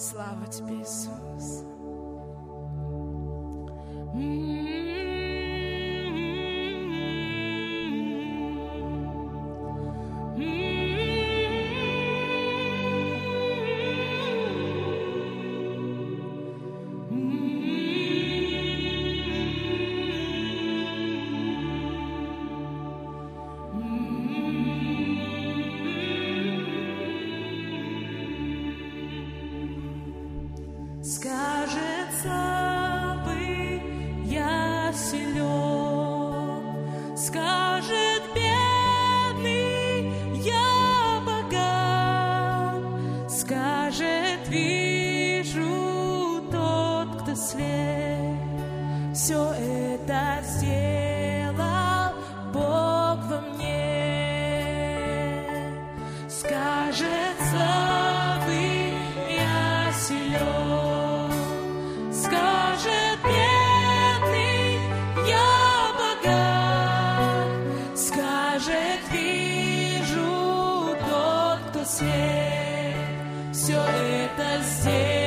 Слава Тебе, Иисус. Скажет слабый, я силен, Choretas, yeah.